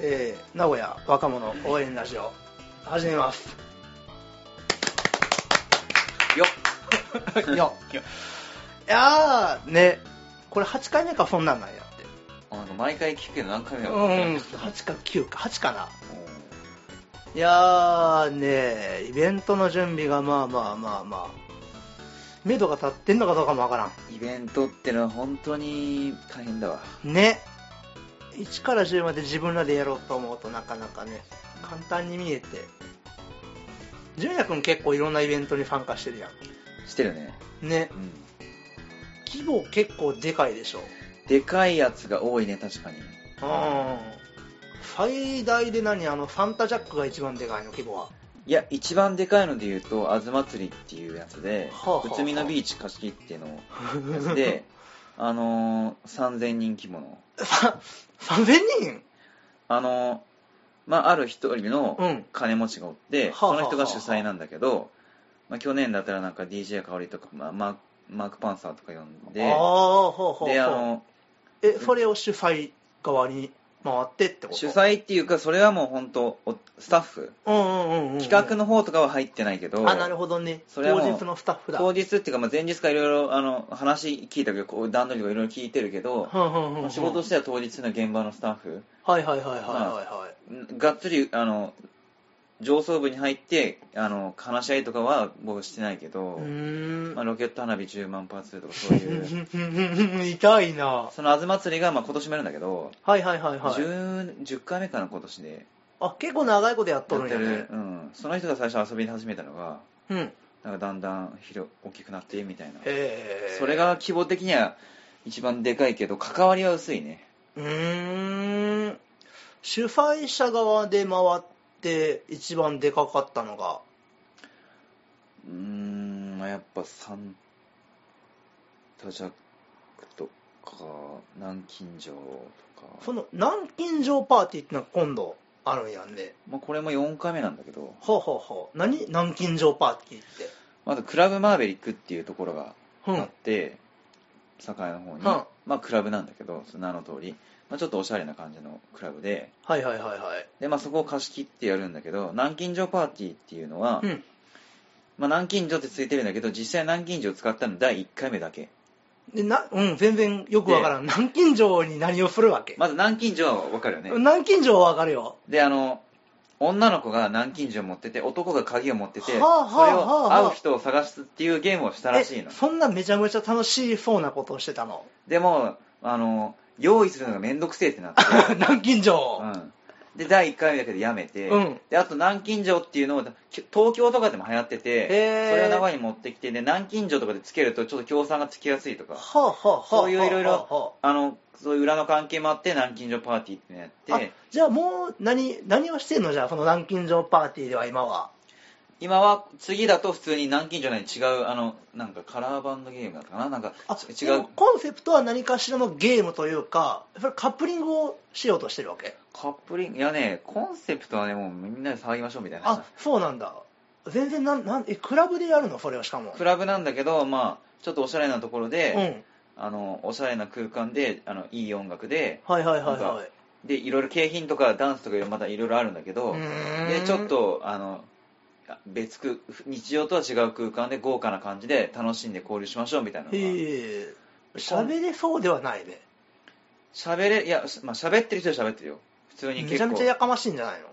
えー、名古屋若者応援ラジオ始めます。よいや いやーねこれ8回目かそんなんなんやって。あなんか毎回聞くけど何回目だう。ん8か9か。8かな。いやーねイベントの準備がまあまあまあまあ。目処が立ってんのかどうかもわからん。イベントってのは本当に大変だわ。ね1から10まで自分らでやろうと思うとなかなかね簡単に見えて。純也君結構いろんなイベントに参加してるやしてるね。んね。うん。規模結構でかいでしょ。でかいやつが多いね確かに。うん。最大で何あのファンタジャックが一番でかいの規模は？いや一番でかいので言うとあず祭りっていうやつではあはあはあ。宇都宮ビーチ貸し切ってのやつで あのー、3000人規模の。さ3000人？あのーまあある一人のうん。金持ちがおって、はあはあその人が主催なんだけど、まあ、去年だったらなんか DJ 香りとか、まあ、マークパンサーとか呼んでああほうほうほうであのえそれを主催側に？回ってってこと？主催っていうかそれはもう本当おスタッフ。うんうんうんうん企画の方とかは入ってないけど、あなるほどね。それは当日のスタッフだ。当日っていうか、まあ、前日からいろいろあの話聞いたけどこう段取りとかいろいろ聞いてるけど、仕事としては当日の現場のスタッフはいはいはいはいはいはい。んがっつりあの上層部に入ってあの話し合いとかは僕してないけど、まあ、ロケット花火10万発とかそういう。痛いな。そのあず祭りが、まあ、今年もやるんだけど、はいはいはいはい。10, 10回目かな今年で。あ結構長いことやっとやってる、るんやねうん、その人が最初遊び始めたのがうん。へなんかだんだん広大きくなってみたいな。え。それが規模的には一番でかいけど関わりは薄いね。うーん。主催者側で回って一番でかかったのが？うーんまあやっぱサンタジャックとか南京錠とか。その南京錠パーティーってのは今度あるんやんね。まあ、これも4回目なんだけど。ほうほうほう。何南京錠パーティーって？まずクラブマーベリックっていうところがうんあって、境の方に、うんまあクラブなんだけどその名の通り、まあ、ちょっとおしゃれな感じのクラブではいはいはいはい。で、まあ、そこを貸し切ってやるんだけど南京錠パーティーっていうのは、うん。まあ、南京錠ってついてるんだけど実際南京錠を使ったの第1回目だけ。でなうん全然よくわからん。南京錠に何をするわけ、まず南京錠は分かるよね、南京錠はわかるよ。であの女の子が南京錠を持ってて男が鍵を持ってて、はあはあそれをはあ会う人を探すっていうゲームをしたらしいの。えそんなめちゃめちゃ楽しそうなことをしてたの？でもあの用意するのが面倒くせえってなって、南京錠、うん、で第1回目だけでやめて、うん。であと南京錠っていうのを東京とかでも流行っててへー。それを名古屋に持ってきてで南京錠とかでつけるとちょっと協賛がつきやすいとか。はあはあはあそういういろいはあはろあのそういう裏の関係もあって南京錠パーティーってのやあって。じゃあもう何何をしてんの？じゃあその南京錠パーティーでは今は今は次だと普通に南京錠に違うあのなんかカラーバンドゲームだったかな？なんかあ違う。コンセプトは何かしらのゲームというかそれカップリングをしようとしてるわけ？カップリング？いやねコンセプトはねもうみんなで騒ぎましょうみたいな。あそうなんだ。全然なんなんえクラブでやるの？それはしかも。クラブなんだけどまあちょっとおしゃれなところで、うん。あのおしゃれな空間であのいい音楽ではいはいはいはい。でいろいろ景品とかダンスとかまたいろいろあるんだけどでちょっとあの別空日常とは違う空間で豪華な感じで楽しんで交流しましょうみたいなのが。へえ。喋れそうではないね。喋れいやまあ喋ってる人は喋ってるよ。普通に結構。めちゃめちゃやかましいんじゃないの？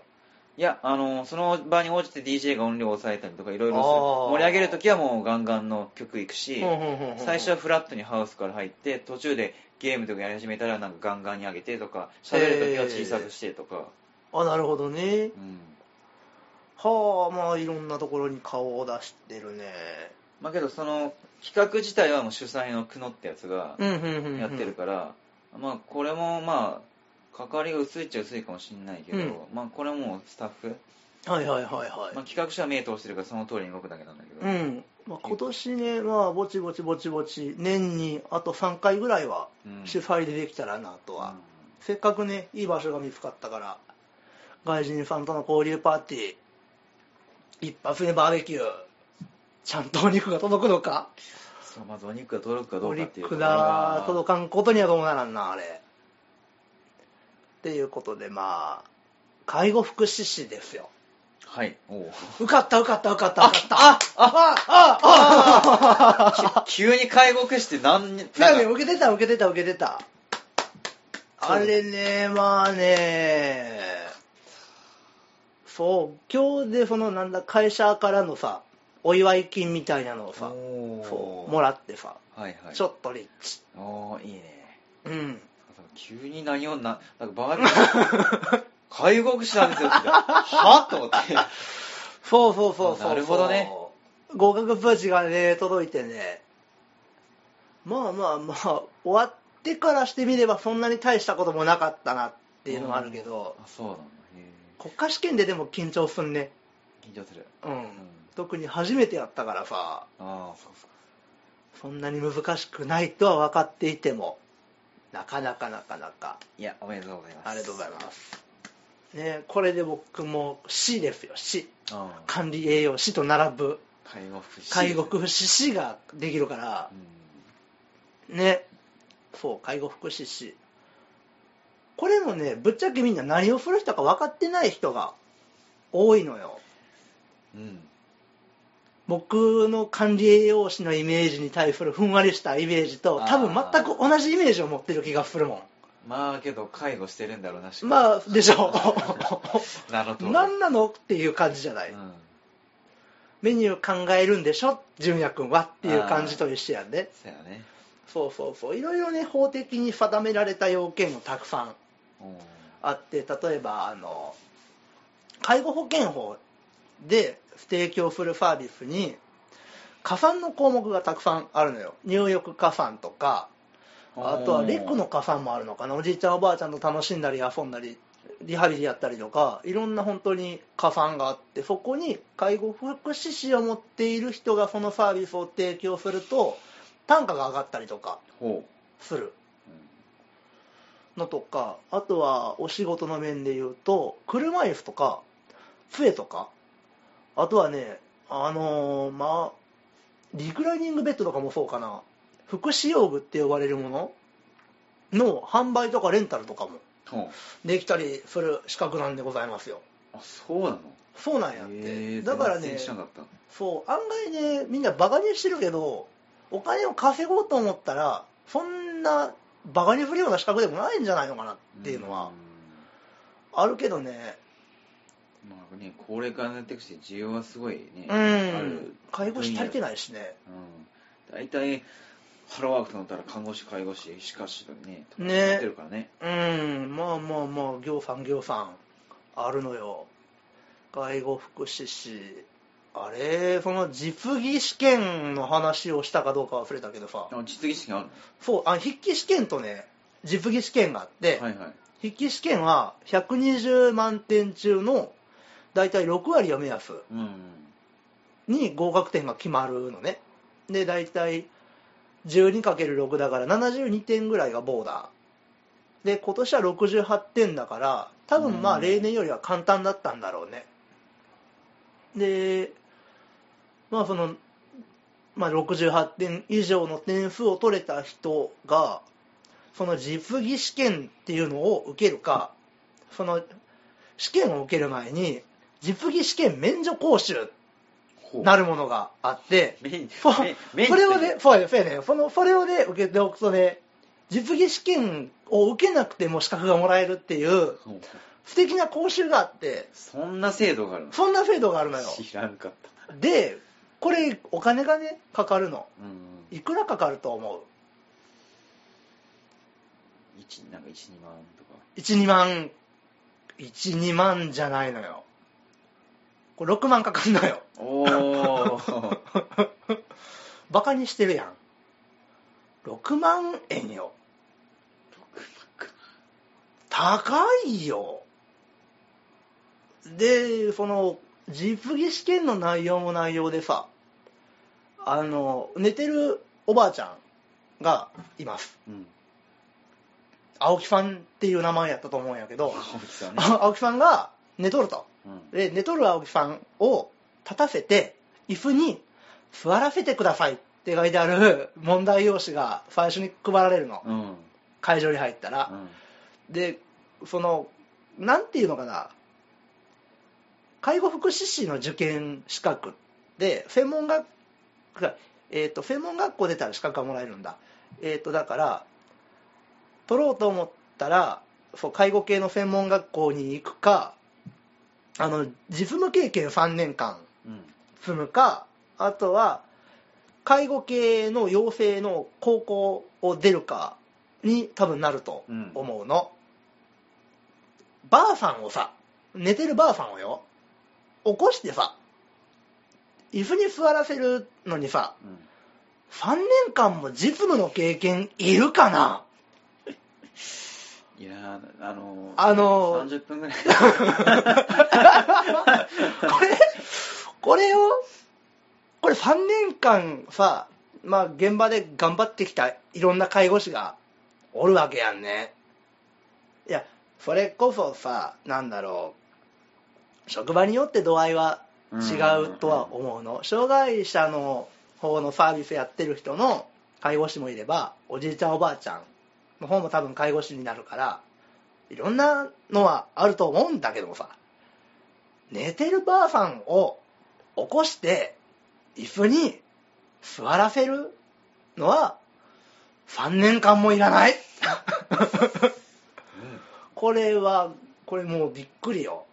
いやあのその場に応じて DJ が音量を抑えたりとかいろいろ盛り上げるときはもうガンガンの曲いくし最初はフラットにハウスから入って途中でゲームとかやり始めたらなんかガンガンに上げてとか喋るときは小さくしてとか、あなるほどね。うんはあまあいろんなところに顔を出してるね。まあけどその企画自体はもう主催の久野ってやつがうんうんうんうん。やってるから、まあこれもまあ関わりが薄いっちゃ薄いかもしれないけど、うん。まあこれはもうスタッフ、はいはいはいはい、まあ、企画者は目通してるからその通りに動くだけなんだけど、うん、まあ、今年ねまあぼちぼちぼちぼち年にあと3回ぐらいはうん。主催でできたらなとは、せっかくねいい場所が見つかったから外人さんとの交流パーティー一発目バーベキューちゃんとお肉が届くのかそうまずお肉が届くかどおうかっていう肉が届かんことにはどうならんなあれっていうことでまあ介護福祉士ですよ。はい。おう受かった受かった受かった受かった。ああああき急に介護福祉って何に、だよね、なんか受けてた受けてた受けてた。あれね、まあね、そう、今日でそのなんだ、会社からのさ、お祝い金みたいなのをさ、そう、もらってさ、はいはい。ちょっとリッチ。おーいいね。うん。急に何をな、なんかバービー、介護福祉なんですよって言って。は？と思って。そうそうそうそう。なるほどね。合格プーチがね、届いてね、まあまあまあ、終わってからしてみればそんなに大したこともなかったなっていうのもあるけど、あ、そうなんだ。へ国家試験ででも緊張すんね。え緊張する。うん。特に初めてやったからさ、ああ、そうそう。そんなに難しくないとは分かっていても、なかなかなかなか、いや、おめでとうございます。ありがとうございます。ね、これで僕も市ですよ、市。管理栄養士と並ぶ介護福祉。介護福祉士ができるからう、ん。ね、そう、介護福祉士。これもね、ぶっちゃけみんな何をする人か分かってない人が多いのよ。うん。僕の管理栄養士のイメージに対するふんわりしたイメージと、多分全く同じイメージを持ってる気がするもまあけど、介護してるんだろうな、しん。まあ、でしょ なるほど。う。何なのっていう感じじゃない。うん。メニュー考えるんでしょ？純也君はっていう感じと一緒やね。そうやね。そうそうそう。いろいろね、法的に定められた要件もたくさんあって例えばあの介護保険法で提供するサービスに加算の項目がたくさんあるのよ。入浴加算とかあとはレックの加算もあるのかな。おじいちゃんおばあちゃんと楽しんだり遊んだりリハビリやったりとかいろんな本当に加算があってそこに介護福祉士を持っている人がそのサービスを提供すると単価が上がったりとかほするのとかあとはお仕事の面で言うと車椅子とか杖とかあとはねあのーまあリクライニングベッドとかもそうかな福祉用具って呼ばれるものの販売とかレンタルとかも。できたりする資格なんでございますよあ、そうなの？そうなんやって、だからね。そう案外ねみんなバカにしてるけどお金を稼ごうと思ったらそんなバカにするような資格でもないんじゃないのかなっていうのはあるけどねうん。まあね、高齢化になっていくし、需要はすごいね。うあんる介護士足りてい。ないしねうん。大体、ハローワークとなったら看護師、介護士、歯科士とかね、ねやってるからね。うんまあまあまあ行さん行さんあるのよ介護福祉士あれその実技試験の話をしたかどうか忘れたけどさ。あ、実技試験ある。そうあ筆記試験とね実技試験があって、のはいはい。筆記試験は120万点中の大体6割を目安うん。に合格点が決まるのね。で大体 12×6 だから72点ぐらいがボーダー。で今年は68点だから多分まあうん。例年よりは簡単だったんだろうね。でまあその、まあ、68点以上の点数を取れた人がその実技試験っていうのを受けるかその試験を受ける前に実技試験免除講習なるものがあって、それをね、そうやそうやね、そのそれをね、受けておくとね、実技試験を受けなくても資格がもらえるっていう。素敵な講習があって、そんな制度があるの？そんな制度があるのよ。知らんかった。で、これ、お金がね、かかるの。うん。いくらかかると思う？一なんか1、2万とか。?1、2万、1、2万じゃないのよ。これ6万かかんのよ。おー。バカにしてるやん。6万円よ。高いよ。で、その、実技試験の内容も内容でさ、あの、寝てるおばあちゃんがいます。うん。青木さんっていう名前やったと思うんやけど、青木さんね。青木さんが寝とると。うん。で、寝とる青木さんを立たせて、椅子に座らせてくださいって書いてある 問題用紙が最初に配られるの。うん。会場に入ったら。で、その、なんていうのかな、介護福祉士の受験資格で専門学えー、と専門学校出たら資格がもらえるんだ、えー、とだから取ろうと思ったらそう介護系の専門学校に行くかあの実務経験3年間うん。積むかあとは介護系の養成の高校を出るかに多分なると思うの、ばあさんをさ寝てるばあさんをよ起こしてさ椅子に座らせるのにさうん。3年間も実務の経験いるかな？いやーあのーあのー30分ぐらい。これ、これを、これ3年間さ、まあ現場で頑張ってきたいろんな介護士がおるわけやんね。いや、それこそさ、なんだろう、職場によって度合いは違うとは思うの。障害者の方のサービスやってる人の介護士もいれば、おじいちゃんおばあちゃんの方も多分介護士になるから、いろんなのはあると思うんだけどもさ、寝てるばあさんを起こして、椅子に座らせるのは、3年間もいらない。これは、これもうびっくりよ。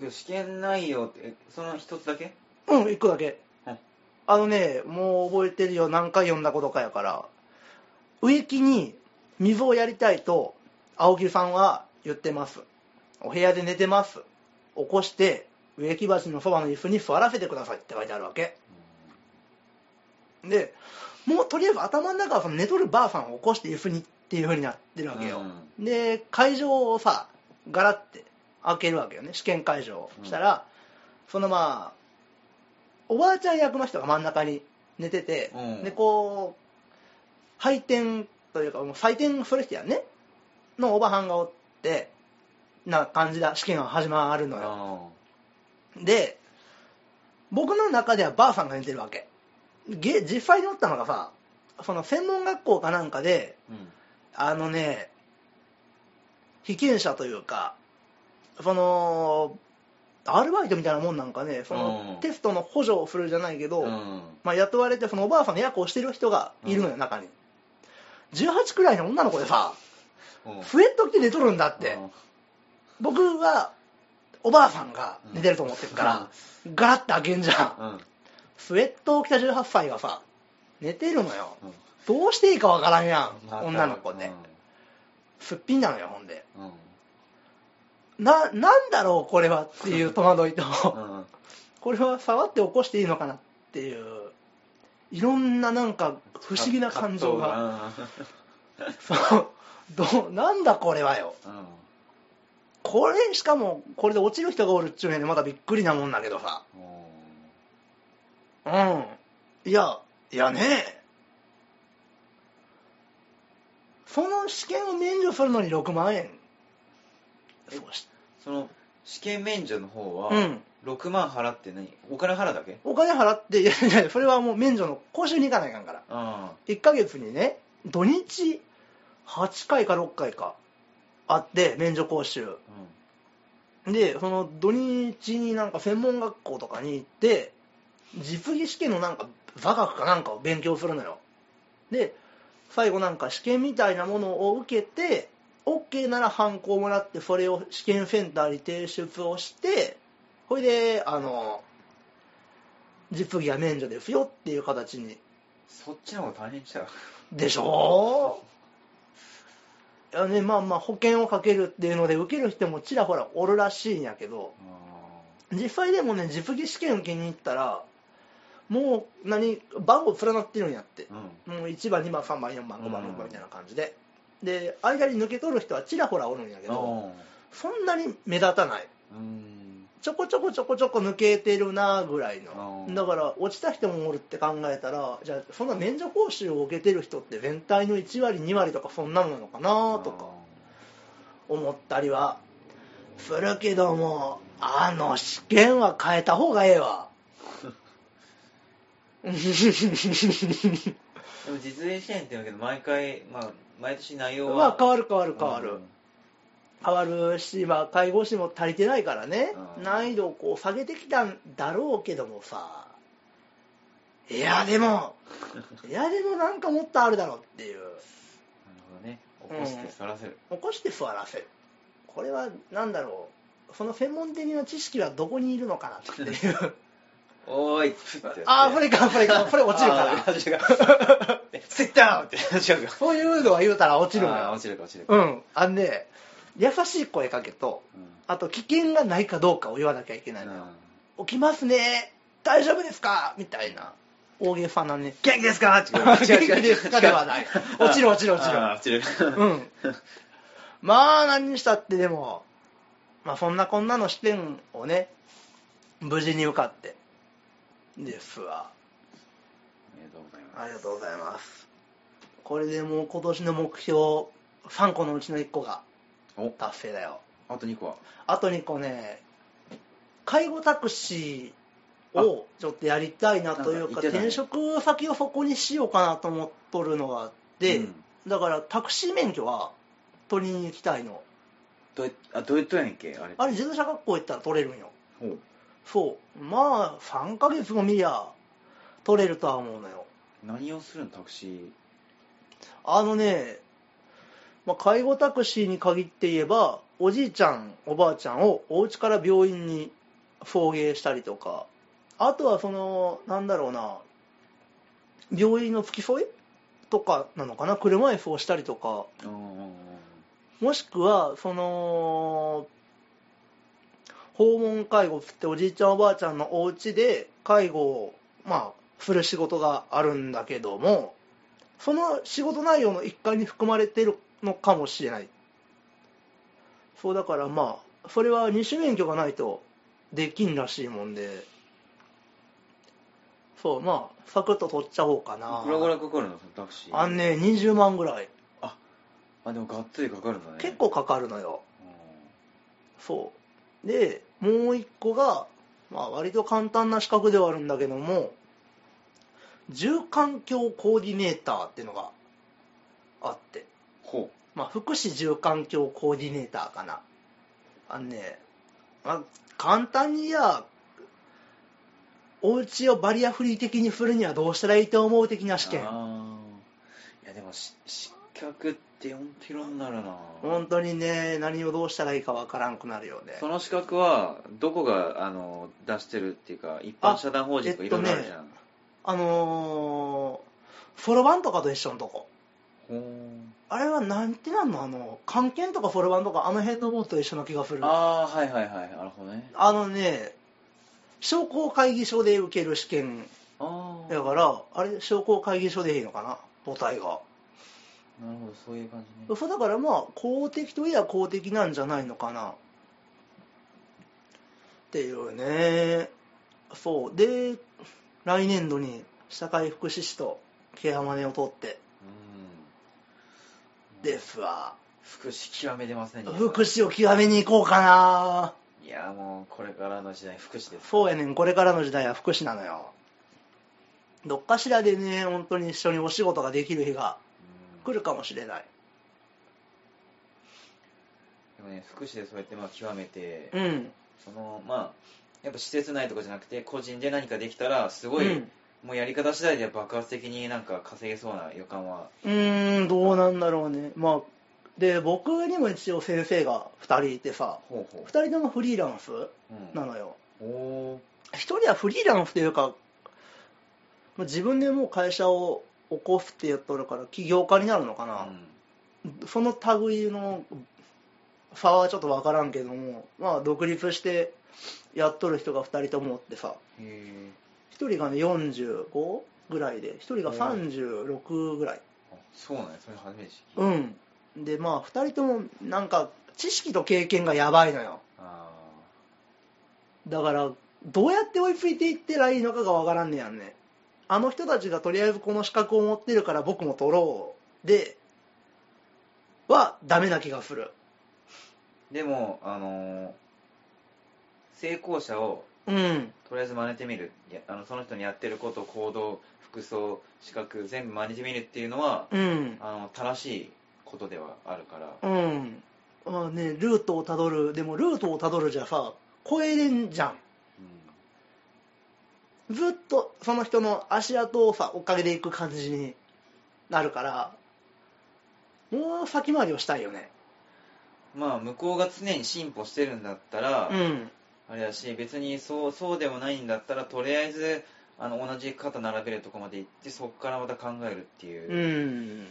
で試験内容ってえその一つだけ？うん、一個だけうん。あのね、もう覚えてるよ。何回読んだことかやから。植木に水をやりたいと、青木さんは言ってます。お部屋で寝てます。起こして、植木鉢のそばの椅子に座らせてくださいって書いてあるわけ。で、もうとりあえず頭の中はその寝とるばあさんを起こして椅子にっていう風になってるわけよ。で、会場をさ、ガラって開けるわけよね、試験会場。したら、そのまあ、おばあちゃん役の人が真ん中に寝てて、うん。で、こう、配点というか、もう採点する人やね、のおばはんがおって、な感じだ、試験が始まるのよ。あで、僕の中ではばあさんが寝てるわけ。げ実際におったのがさ、その専門学校かなんかで、ーうん。あのね、被験者というか、その、アルバイトみたいなもんなんかね、そのうんテストの補助をするじゃないけど、うんまあ、雇われて、そのおばあさんの役をしてる人がいるのよ、中に。18くらいの女の子でさ、うんスウェット着て寝とるんだって。僕は、おばあさんが寝てると思ってるから、ガラッて開けんじゃん。スウェットを着た18歳がさ、寝てるのよ。うんどうしていいかわからんやん、女の子で。すっぴんなのよ、ほんで。な、なんだろう、これはっていう 戸惑いと、うんこれは触って起こしていいのかなっていう、いろんななんか不思議な感情が、が そう、どう、なんだこれはよ。うんこれ、しかも、これで落ちる人がおるっちゅうのにまたびっくりなもんだけどさ。うん。いや、いやねその試験を免除するのに6万円。えその試験免除の方はうん6万払って何？お金払うだけ？お金払って、いやいや、それはもう免除の講習に行かないかんから。あ1ヶ月にね、土日8回か6回かあって、免除講習。で、その土日になんか専門学校とかに行って、実技試験のなんか座学かなんかを勉強するのよ。で、最後なんか試験みたいなものを受けて、OK ならハンコをもらって、それを試験センターに提出をして、ほいで、あの、実技は免除ですよっていう形に。そっちの方が大変ちゃうでしょ？いやね、まあまあ保険をかけるっていうので受ける人もちらほらおるらしいんやけど、実際でもね、実技試験受けに行ったら、もう何、番号連なってるんやって。うんもう1番、2番、3番、4番、5番、うん6番みたいな感じで。で、間に抜け取る人はちらほらおるんやけど、そんなに目立たない。うんちょこちょこちょこちょこ抜けてるなぐらいの。うんだから、落ちた人もおるって考えたら、じゃあ、そんな免除講習を受けてる人って全体の1割、2割とかそんなものなのかなとか思ったりはするけども、あの試験は変えた方がええわ。でも実演試験って言うけど毎回、まあ、毎年内容は。まあ変わる変わる変わる。変わるし、まあ、介護士も足りてないからね、うん。難易度をこう下げてきたんだろうけどもさ、いや、でも、いや、でもなんかもっとあるだろうっていう、なるほどね。起こして座らせる、起こして座らせる。これは、なんだろう、その専門的な知識はどこにいるのかなっていう。おーいプッてやってああ、これか、これか、これ落ちるから。落ちるからセッダウンって違うか そういうのは言うたら落ちるのよあー落。ちるか落ちるかうん。あんで、優しい声かけと、あと危険がないかどうかを言わなきゃいけないのよ。起きますね大丈夫ですか？みたいな。大げさなね。元気ですか？違う元気ですか？ではない。落ちる落ちる落ちる。あー落ちるうん。まあ、何にしたってでも、まあ、そんなこんなの試験をね、無事に受かって、ですわ。ありがとうございますありがとうございます。これでもう今年の目標、3個のうちの1個がお達成だよ。あと2個は？あと2個ね、介護タクシーをちょっとやりたいなというか、ね転職先をそこにしようかなと思っとるのがあって、うんだからタクシー免許は取りに行きたいの。どうやあどうやったんやんけ？あれあれ、自動車学校行ったら取れるんよ。そう。まあ、3ヶ月も見りゃ取れるとは思うのよ。何をするのタクシー？あのね、まあ、介護タクシーに限って言えば、おじいちゃん、おばあちゃんをお家から病院に送迎したりとか、あとはその、なんだろうな、病院の付き添い？とかなのかな、車椅子をしたりとか、もしくは、その、訪問介護っておじいちゃんおばあちゃんのお家で介護を、まあ、する仕事があるんだけども、その仕事内容の一環に含まれてるのかもしれない。そうだからまあ、それは二種免許がないとできんらしいもんで、そう、まあ、サクッと取っちゃおうかな。いくらぐらいかかるのタクシー？あんね、20万ぐらい。あでもがっつりかかるんだね結構かかるのよ。うそう。で、もう一個が、まあ割と簡単な資格ではあるんだけども、住環境コーディネーターっていうのがあって、んほまあ福祉住環境コーディネーターかな。あのね、まあ簡単に言えば、お家をバリアフリー的にするにはどうしたらいいと思う的なう試験。いやでもし失格って4キロになるな本当にね、何をどうしたらいいかわからんくなるよね。その資格はどこがあの出してるっていうか一般社団法人とかいろいろあるじゃん、あのー、フォロバンとかと一緒のとこ。あれはなんてなんのあの、関係とかフォロバンとかあの辺のものと一緒な気がする。ああはいはいはいなるほどねあのね、商工会議所で受ける試験だから、あれ、商工会議所でいいのかな母体が。なるほどそういう感じねそうだからまあ、公的といえば公的なんじゃないのかな。っていうね。そう。で、来年度に社会福祉士とケアマネを取ってうんですわ。福祉極めてますね福祉を極めに行こうかないやもうこれからの時代福祉ですそうやねん、これからの時代は福祉なのよ。どっかしらでね、本当に一緒にお仕事ができる日がうん来るかもしれない。でもね福祉でそうやってまあ極めて、うん。そのまあやっぱ施設内とかじゃなくて個人で何かできたらすごい、うんもうやり方次第で爆発的になんか稼げそうな予感はうーん、どうなんだろうね。まあ、で、僕にも一応先生が2人いてさ、ほうほ2人ともフリーランスう、うん、なのよ。おお1人はフリーランスというか、まあ自分でもう会社を起こすって言っとるから、起業家になるのかな。その類の差はちょっと分からんけども、まあ、独立してやっとる人が2人ともおってさ、うん、へえ1人がね45ぐらいで、1人が36ぐらい。あそうなんやそれ初めてうん。で、まあ、2人ともなんか知識と経験がやばいのよ。あだから、どうやって追いついていってらいいのかが分からんねやんね。あの人たちがとりあえずこの資格を持ってるから僕も取ろう。で、はダメな気がする。ーでもあのー成功者をうん。とりあえず真似てみるいやあのその人にやってること行動服装資格全部真似てみるっていうのは、うん。あの正しいことではあるから、うん。まあね、ルートをたどる、でもルートをたどるじゃさ、超えれんじゃん。ずっとその人の足跡をさ、追っかけていく感じになるから、もう先回りをしたいよね。まあ向こうが常に進歩してるんだったら、うん。あれだし別にそうそうでもないんだったらとりあえずあの同じ肩並べるとこまで行ってそこからまた考えるってう。いうん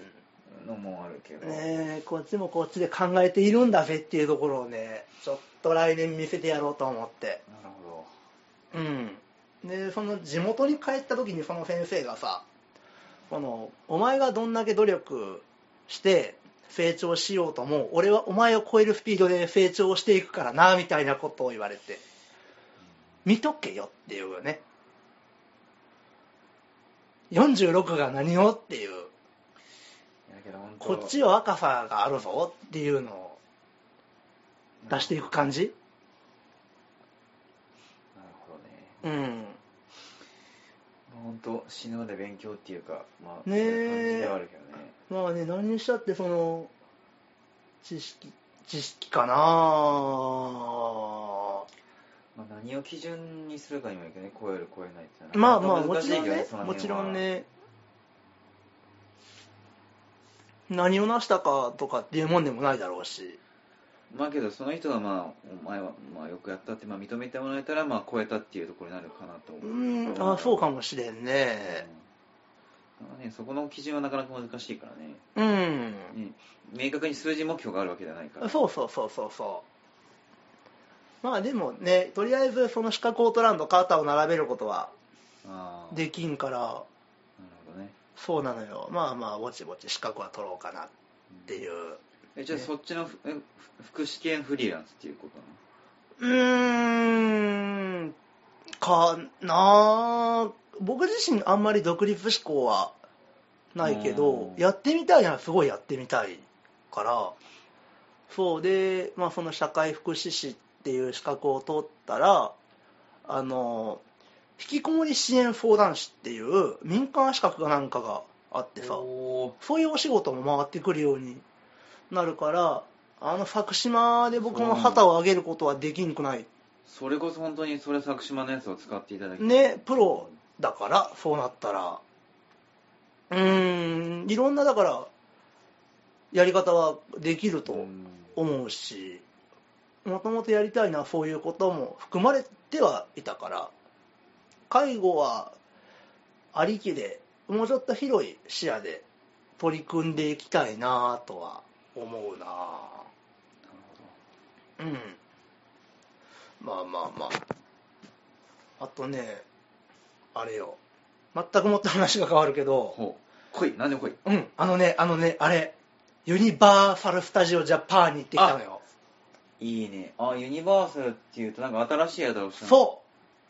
のもあるけど、ねえこっちもこっちで考えているんだぜっていうところをね、ちょっと来年見せてやろうと思って。なるほどうん。で、その地元に帰った時にその先生がさ、この、お前がどんだけ努力して成長しようとも、俺はお前を超えるスピードで成長していくからな、みたいなことを言われて、見とけよっていうね。46が何を？っていう、こっちは若さがあるぞっていうのを出していく感じなるほどねうん。本当死ぬまで勉強っていうかまあねえ。そういう感じではあるけどね。まあね、何にしたってその、知識、知識かなまあ、何を基準にするかにもよるけどね超える超えないってまあはまあもちろんねもちろんね。何を成したかとかっていうもんでもないだろうしまあけどその人がまあお前はまあよくやったってまあ認めてもらえたらまあ超えたっていうところになるかなとう思う。ーん。あそうかももしれんね。ね、そこの基準はなかなか難しいからね。うん。ね明確に数字目標があるわけじゃないから。そうそうそうそうそう。まあでもねとりあえずその資格を取らんと肩を並べることはああ。できんから。なるほどね。そうなのよ。まあまあぼちぼち資格は取ろうかなっていうえじゃあそっちのふえふ福祉系フリーランスっていうことうーん、かな。あ僕自身あんまり独立志向はないけどう、ん。やってみたいならすごいやってみたいから、そうで、まあその社会福祉士っていう資格を取ったら、あの、引きこもり支援相談士っていう民間資格がなんかがあってさ、おそういうお仕事も回ってくるようになるから、あの作島で僕も旗を上げることはできんくない。それこそ本当にそれ作島のやつを使っていただきね、プロだから、そうなったら。うーん、いろんな、だから、やり方はできるとうん思うし、もともとやりたいのはそういうことも含まれてはいたから、介護はありきで、もうちょっと広い視野で取り組んでいきたいなとは思うなうん。まあまあまあ。あとね、あれよ。全くもって話が変わるけど、来い何でも来いうん、あのね、あのね、あれ、ユニバーサル・スタジオ・ジャパンに行ってきたのよ。いいねあユニバーサルっていうとなんか新しいやつそ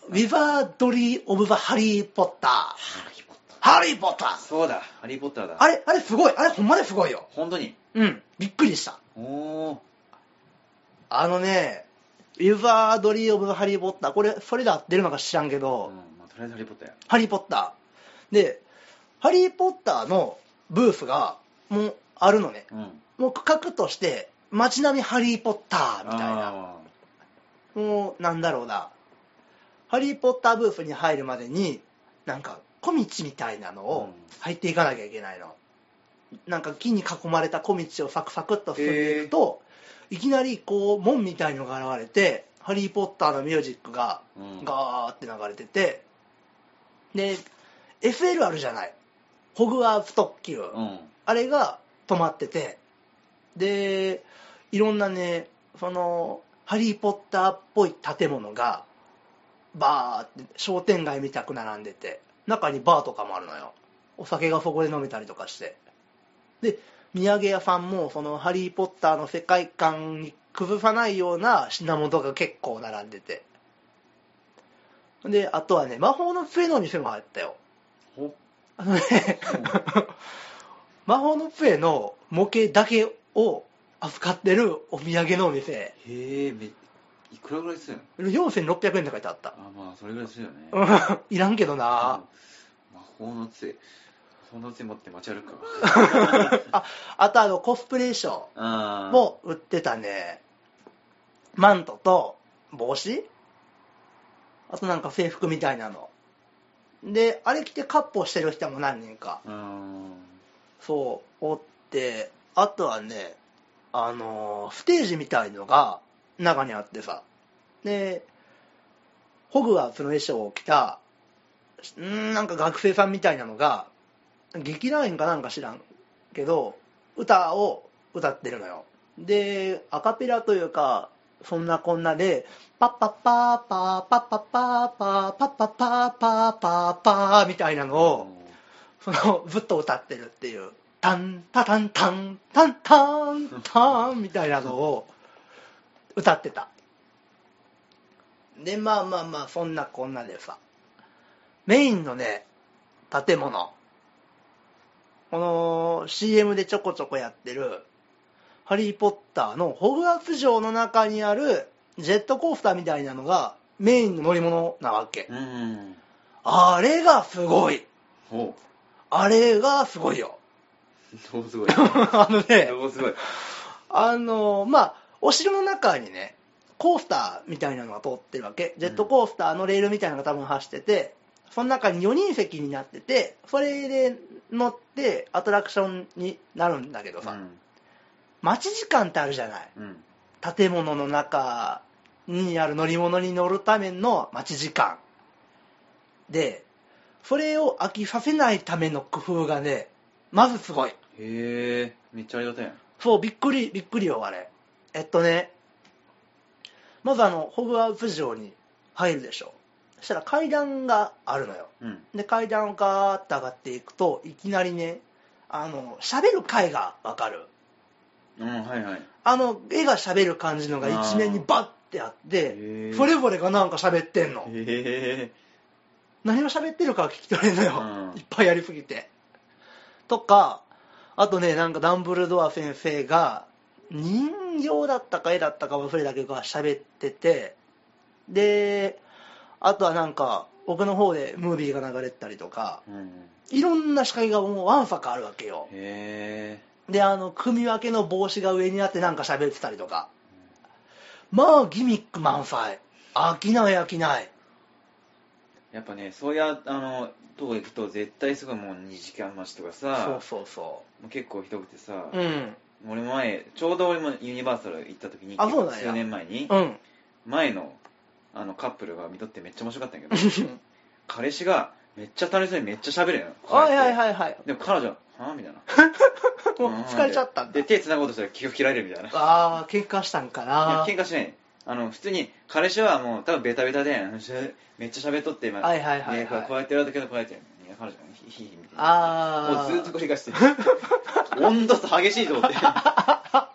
う。ウィザードリー・オブ・ザ・ハリー・ポッター。ハリー・ハリー・ポッターーそうだハリー・ポッターだあれ、あれすごい。あれほんまですごいよ。本当に？うん、びっくりした。おおあのね、ウィザードリー・オブ・ザ・ハリー・ポッター。これ、それで合ってるのか知らんけど、うんまあ、とりあえずハリー・ポッターやハリー・ポッター。で、ハリー・ポッターのブースが、もう、あるのね。うんもう区画として、街並みハリー・ポッターみたいな。あもう、なんだろうな。ハリー・ポッターブースに入るまでに、なんか、小道みたいなのをうん入っていかなきゃいけないの。なんか木に囲まれた小道をサクサクっと進んでいくと、いきなりこう、門みたいのが現れて、ハリー・ポッターのミュージックがガーって流れてて、で、FL あるじゃない。ホグワーツ特急。うんあれが止まってて、で、いろんなね、その、ハリー・ポッターっぽい建物が、バーって商店街みたく並んでて、中にバーとかもあるのよ。お酒がそこで飲めたりとかして。で、土産屋さんも、その、ハリー・ポッターの世界観に崩さないような品物が結構並んでて。で、あとはね、魔法の杖の店も入ったよ。ほあのね、魔法の杖の模型だけを扱ってるお土産のお店、へえめいくらぐらいするの？4600円って書いてあった。あまあそれぐらいするよね。うん。いらんけどな。魔法の杖友達持って街歩くわ ああとあのコスプレ衣装も売ってたね。マントと帽子。あとなんか制服みたいなの。であれ着てカッポしてる人も何人かそうおって。あとはねあのーステージみたいのが中にあってさ。でホグワーツの衣装を着たんーなんか学生さんみたいなのが劇団員かなんか知らんけど歌を歌ってるのよ。でアカペラというかそんなこんなでパッパッパーパーパッパッパーパーパッパッパーパーパーパーみたいなのをそのずっと歌ってるっていう。タンタタンタンタンタンタンみたいなのを歌ってた。でまあまあまあそんなこんなでさ。メインのね建物。この CM でちょこちょこやってる「ハリー・ポッター」のホグワーツ城の中にあるジェットコースターみたいなのがメインの乗り物なわけ。うん。あれがすごい。ほあれがすごいよ。うどうすごい？あのね。どうすごい？あのまあお城の中にねコースターみたいなのが通ってるわけ。ジェットコースターのレールみたいなのが多分走っててその中に4人席になっててそれで乗ってアトラクションになるんだけどさ、待ち時間ってあるじゃない。うん。うん建物の中にある乗り物に乗るための待ち時間。でそれを飽きさせないための工夫がねまずすごい。へえめっちゃありがたいそうびっくりびっくりよあれえっとねまずあのホグワーツ城に入るでしょ。そしたら階段があるのよ。うん。で階段をガーッと上がっていくといきなりねあの喋る回がわかる。うんはいはい。あの絵が喋る感じのが一面にバッてあってそれぞれがなんか喋ってんの。へえ何を喋ってるかは聞き取れんのよ、うん。いっぱいやりすぎて。とかあとねなんかダンブルドア先生が人形だったか絵だったか忘れたけど喋ってて。であとはなんか僕の方でムービーが流れてたりとかうんいろんな仕掛けがもうわんさかあるわけよ。であの組み分けの帽子が上にあってなんか喋ってたりとか。まあギミック満載。飽きない飽きない。やっぱねそうやあのとこ行くと絶対すごいもう2時間待ちとかさそうそうそもう結構ひどくてさ、ううん俺も前ちょうど俺もユニバーサル行った時にあそうなんや。数年前に、うん。前のあのカップルが見とってめっちゃ面白かったんやけど彼氏がめっちゃ楽しそうにめっちゃ喋るの。よはいはいいはい。はいでも彼女ははぁ？みたいな。もう疲れちゃったんだ。で手繋ごうとしたら気を切られるみたいな。いああ喧嘩したんかやな喧嘩しない。あの普通に彼氏はもう多分ベタベタでめっちゃ喋っとって、まあはいはいはいはい。こうやってやるだけどこうやっていや彼女がヒヒヒみたいなああもうずっと繰り返してる温度差激しいと思ってだか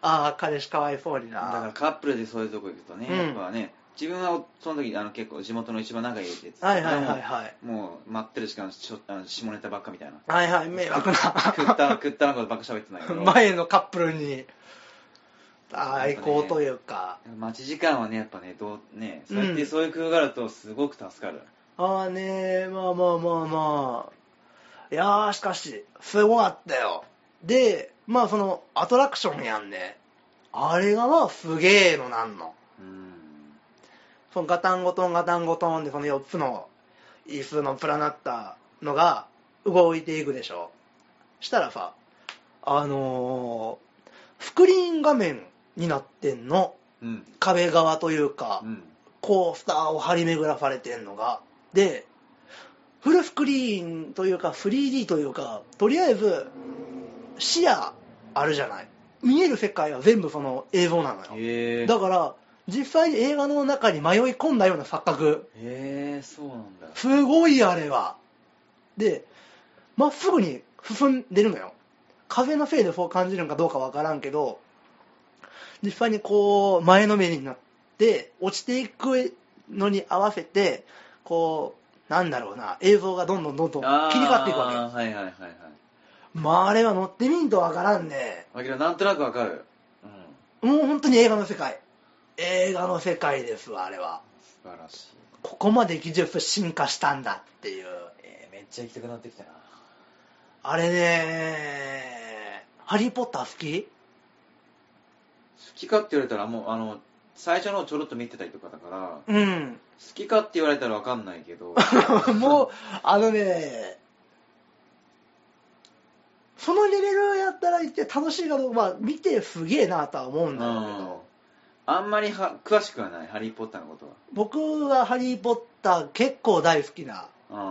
ああ彼氏かわいそうにらなカップルでそういうとこ行くとね、うん。やっぱね自分はその時あの結構地元の一番仲いいって言ってたはいはいはいはい。もう待ってる時間しょあの下ネタばっかみたいな。はいはい迷惑食なった 食ったなことばっか喋ってないけど。前のカップルに。愛好というか。待ち時間はねやっぱねどうねそうやっうん。てそういう工夫があるとすごく助かる、ああねまあまあまあまあ。いやーしかしすごかったよ。でまあそのアトラクションやんね。あれがまあすげえのなんの。うん。そのガタンゴトンガタンゴトンでその4つの椅子のプラなったのが動いていくでしょ。したらさあのースクリーン画面になってんの。うん。壁側というか、うん。コースターを張り巡らされてんのがでフルスクリーンというか 3D というかとりあえず視野あるじゃない。見える世界は全部その映像なのよ。だから実際に映画の中に迷い込んだような錯覚。へえそうなんだ。すごいあれは。でまっすぐに進んでるのよ。風のせいでそう感じるのかどうかわからんけど実際にこう前のめりになって落ちていくのに合わせてこうなんだろうな映像がどんどんどんどん切り替わっていくわあーはいはいはいはい。けまああれは乗ってみんとわからんね。あけどなんとなくわかる。うん。もう本当に映画の世界。映画の世界ですわあれは。素晴らしい。ここまで技術進化したんだっていう。えーめっちゃ行きたくなってきたな。あれねハリー・ポッター好き？好きかって言われたらもうあの最初のをちょろっと見てたりとかだから。好うん。きかって言われたら分かんないけど。もう、あのね、そのレベルやったら言って楽しいかどうか、まあ見てすげえなとは思うんだけど、あんまりは詳しくはないハリー・ポッターのことは。僕はハリー・ポッター結構大好きな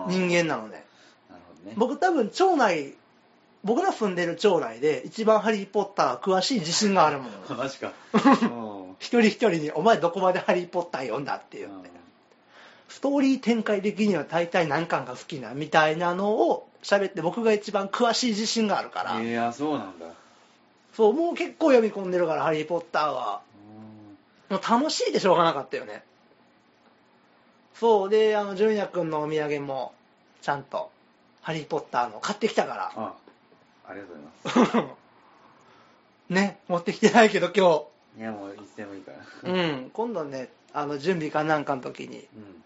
人間なので、なるほどね。僕多分町内、僕ら住んでる町内で一番ハリー・ポッター詳しい自信があるもん。マジか うん。一人一人に、お前どこまでハリー・ポッター読んだって言って。ストーリー展開的には大体何巻が好きなみたいなのを喋って僕が一番詳しい自信があるから、いやそうなんだそう、もう結構読み込んでるから、ハリー・ポッターは。もう楽しいでしょうがなかったよね。そう、で、あの、純也くんのお土産も、ちゃんと、ハリー・ポッターの買ってきたかあありがとうございまら。ね、持ってきてないけど今すいやもういつでもいいから日。うん、今度ね、あの、準備かなんかの時にうん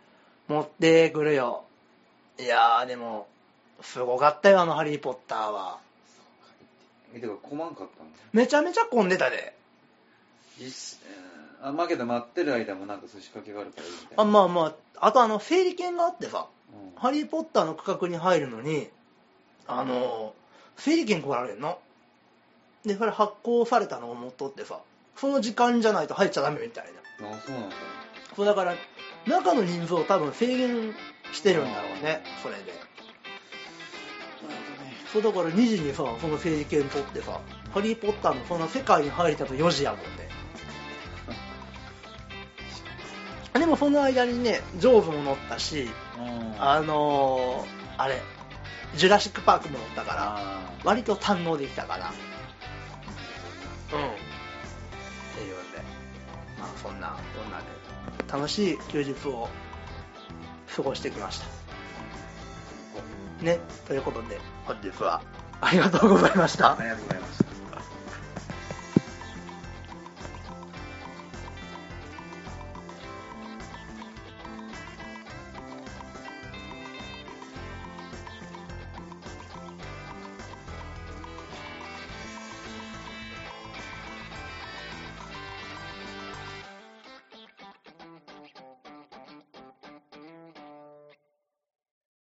持ってくるよ。いやー、でも、すごかったよ、あの、ハリー・ポッターは。えてか困んかったのめちゃめちゃ混んでたで。実うんあまあけど待ってる間もなんか寿司かけがあるからいいみたいあ、なまあまあ、あとあの、整理券があってさ、うんハリー・ポッターの区画に入るのに、あの、整理券配られんの。で、それ発行されたのを持っとってさ、その時間じゃないと入っちゃダメみたいな。あそうなんだそうだから、中の人数を多分制限してるんだろうね、それで。そうだから2時にさ、その整理券取ってさ、ハリー・ポッターのその世界に入れたと4時やもんね。でもその間にね、ジョーズも乗ったし、うんあのー、あれ、ジュラシック・パークも乗ったから、あ割と堪能できたかな。うん。っていうんで、まあそんな、こんなで、楽しい休日を過ごしてきました。ね、ということで、本日はありがとうございましたあ。りがとうございました